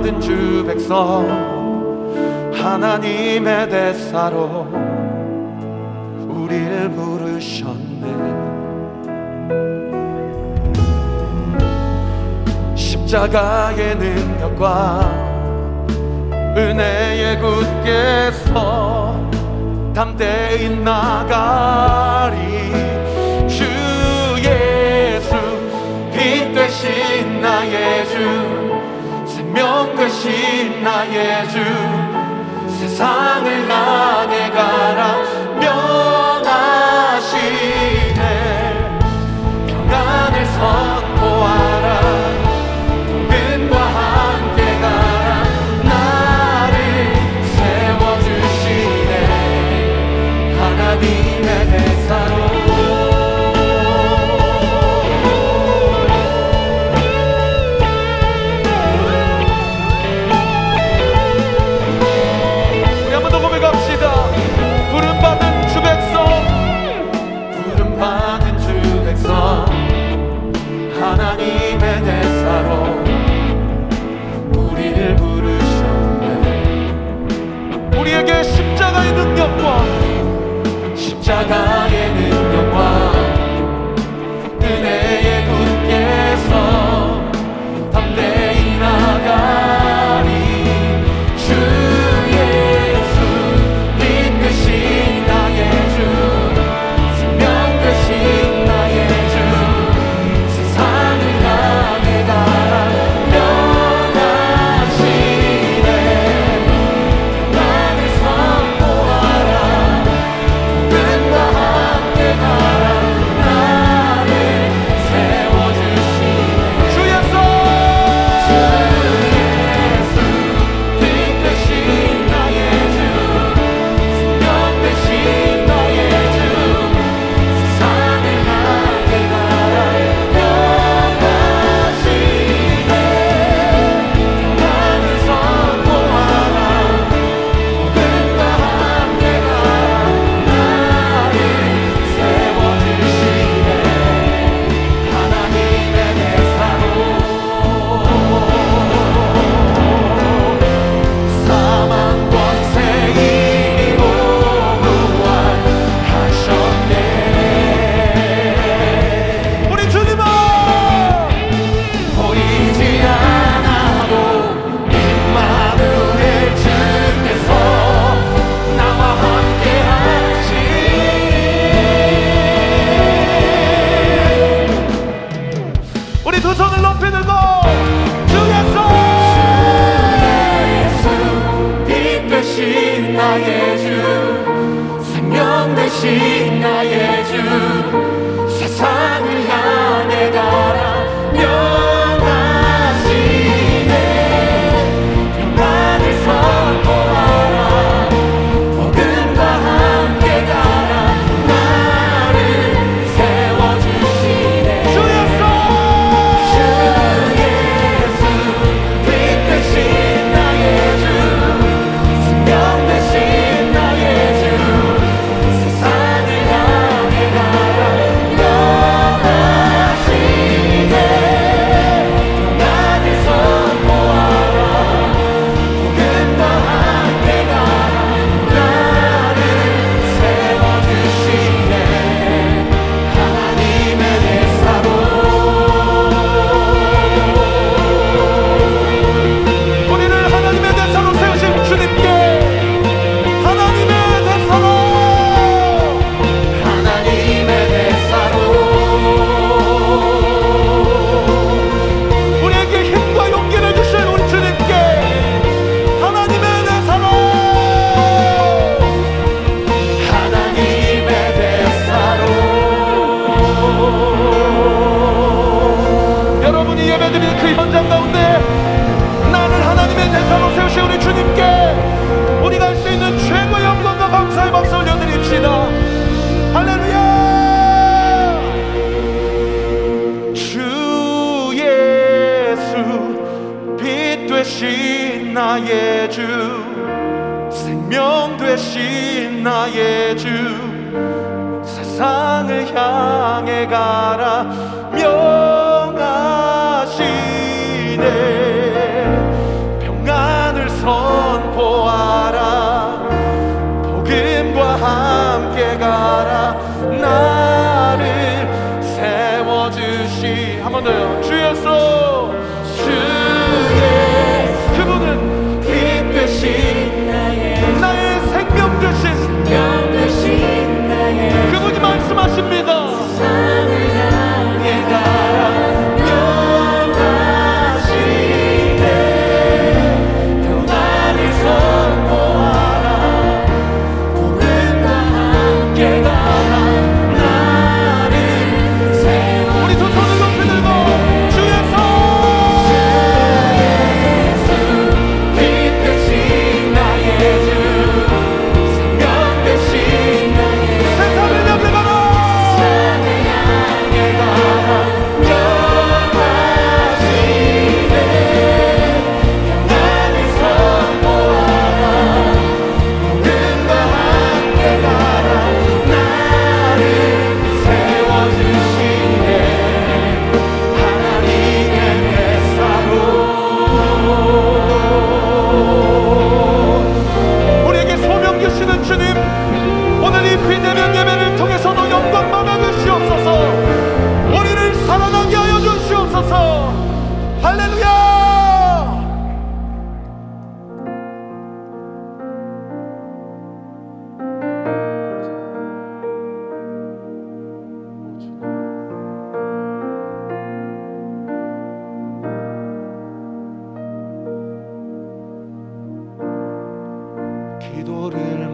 모든 주 백성 하나님의 대사로 우리를 부르셨네. 십자가의 능력과 은혜의 굳게 서 담대히 나가리. 되신 나의 주. 세상을 향해 가라. 십자가에 대신 나의 주.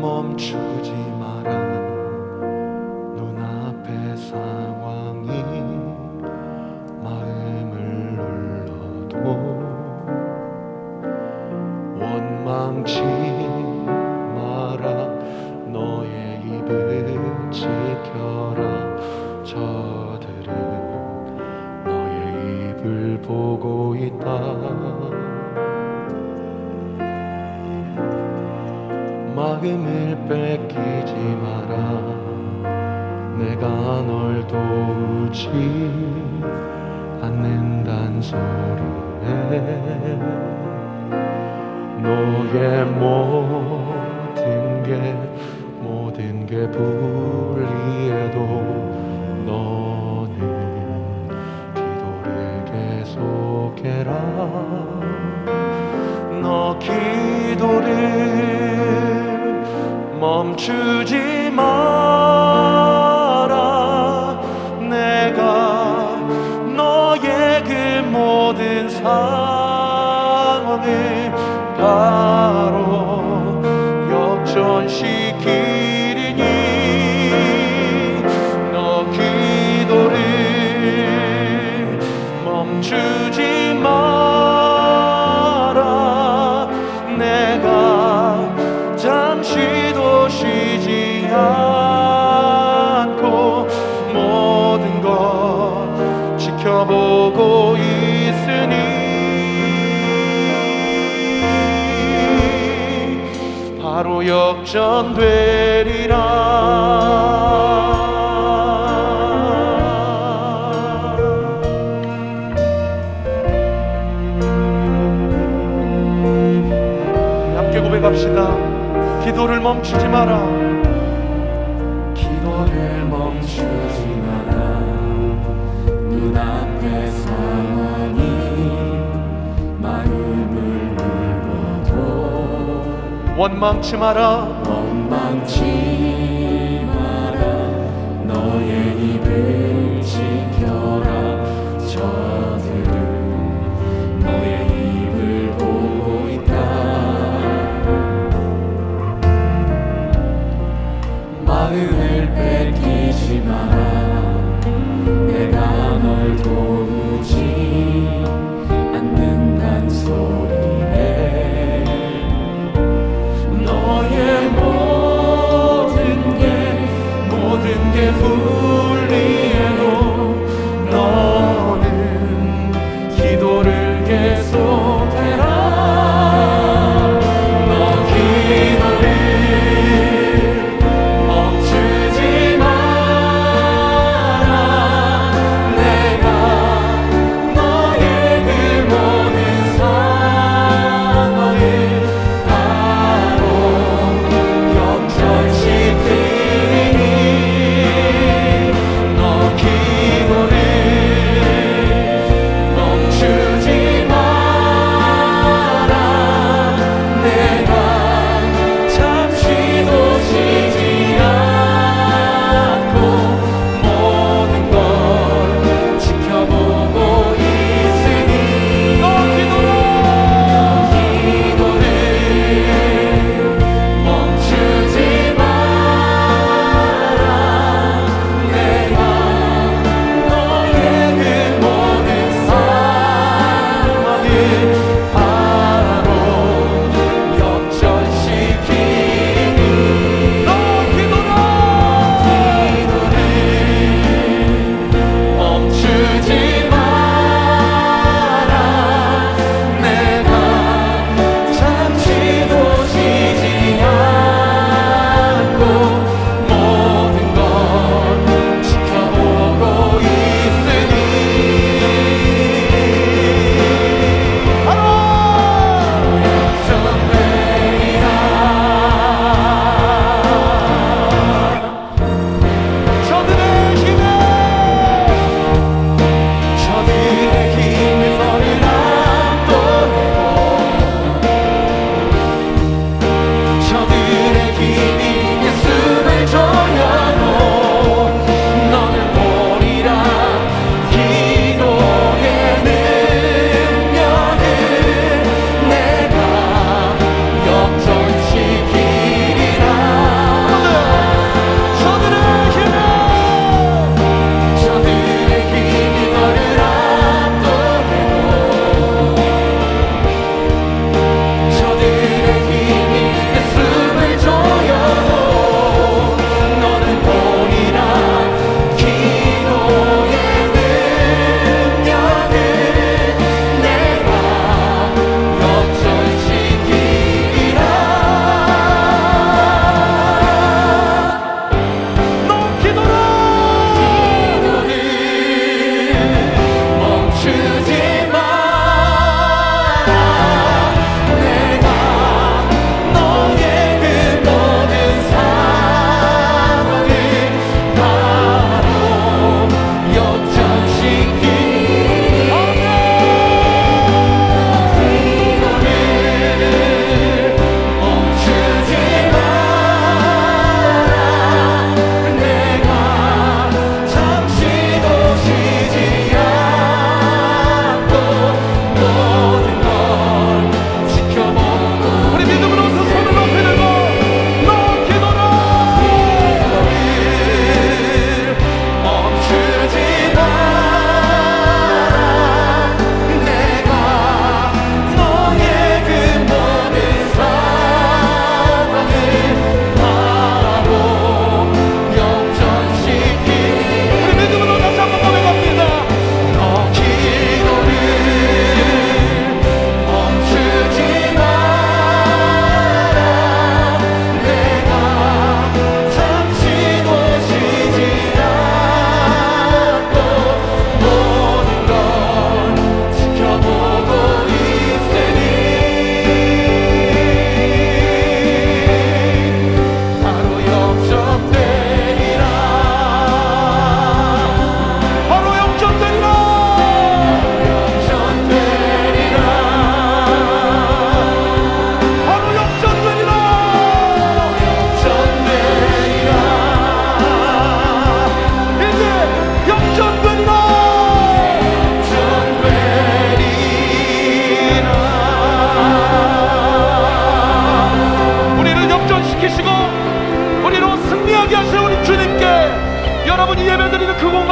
멈추지 마라. 마음을 뺏기지 마라 내가 널 도우지 않는단 소리에 너의 모든 게 모든 게 불리해도 너는 기도를 계속해라 너 기. 멈추지 마라. 내가 너의 그 모든 상황을 바로 역전시키리니. 너 기도를 멈추 역전되리라. 함께 고백합시다. 기도를 멈추지 마라. 원망치 마라. 원망치.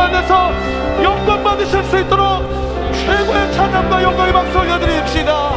안에서 영광 받으실 수 있도록 최고의 찬양과 영광의 박수 올려드립시다